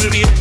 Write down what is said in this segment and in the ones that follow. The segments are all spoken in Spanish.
un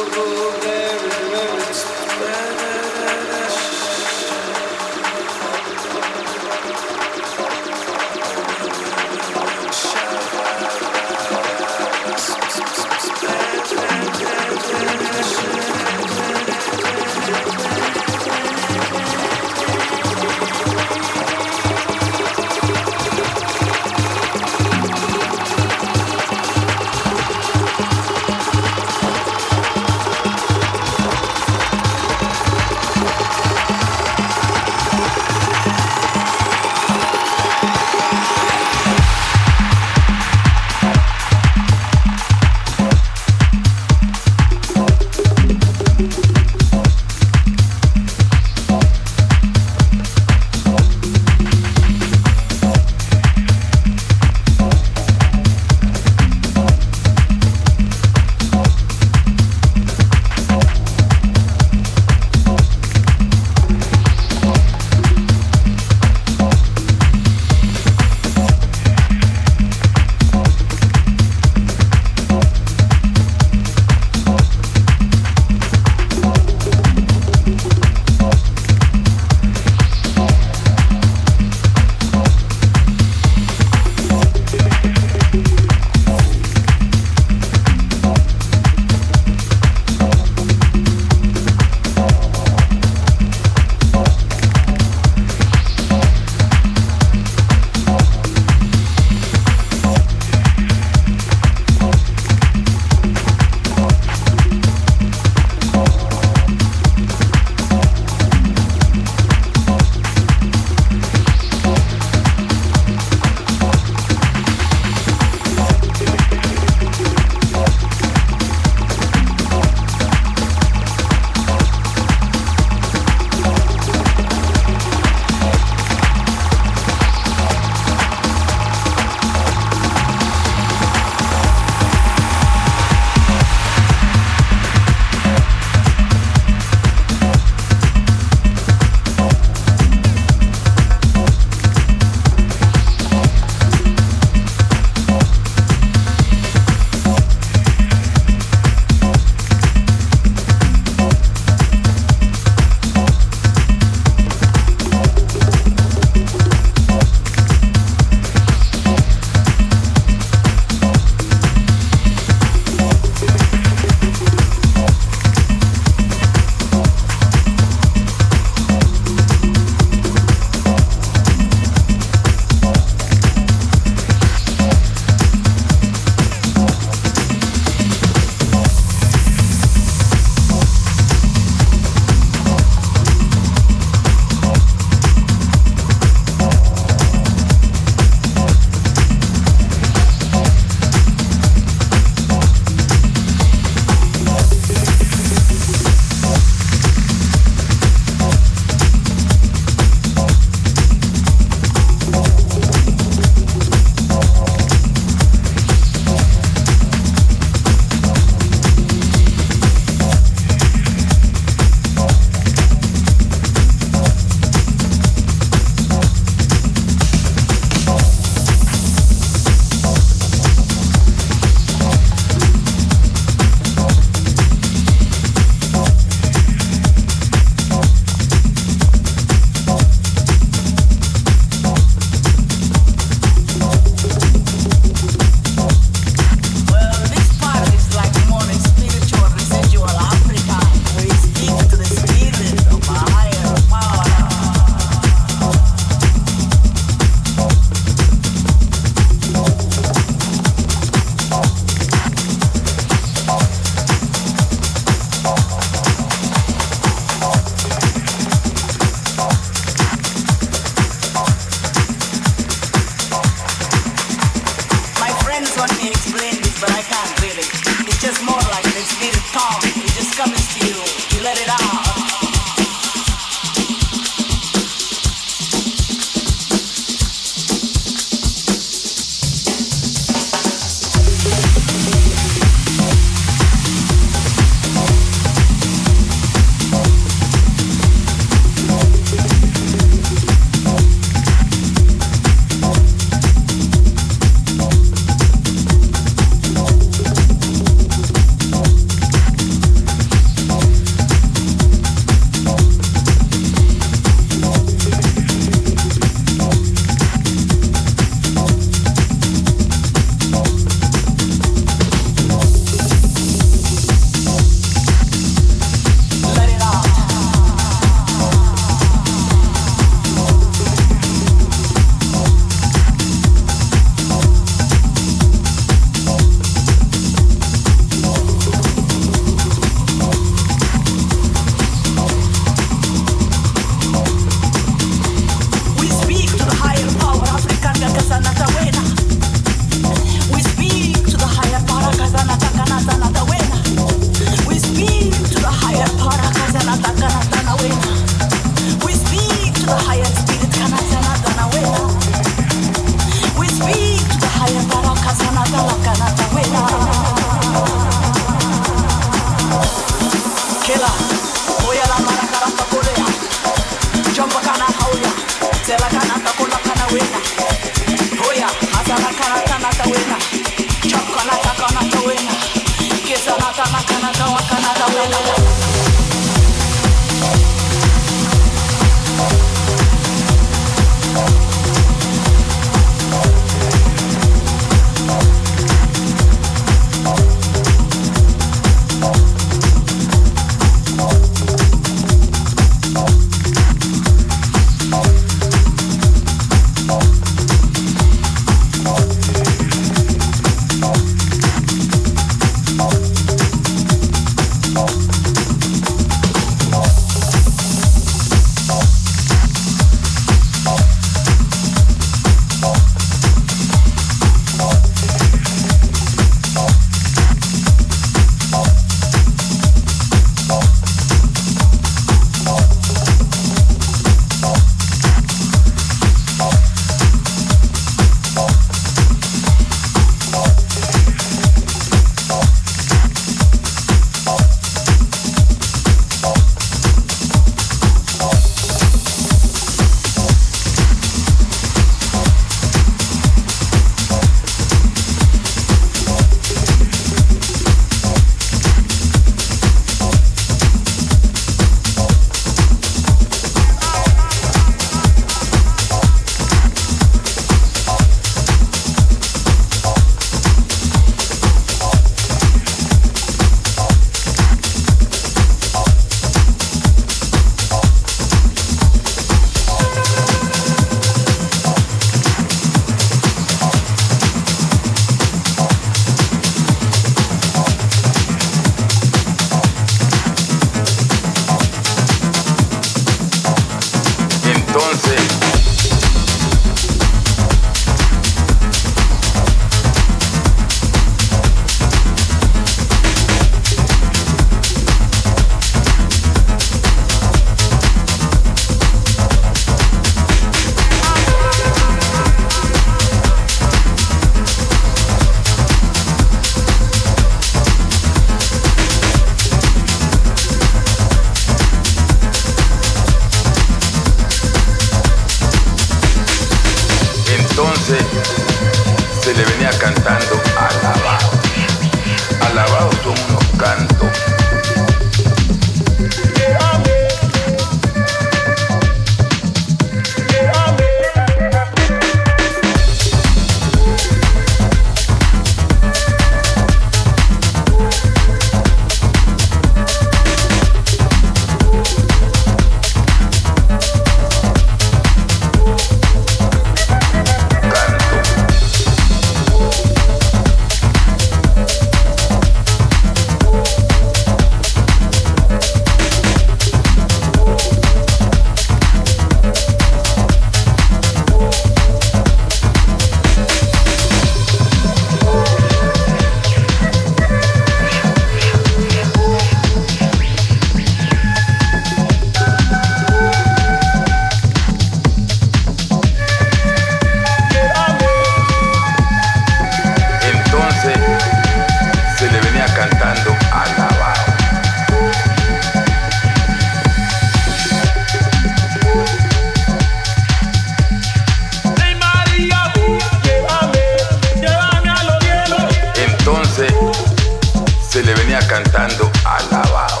se le venía cantando alabado.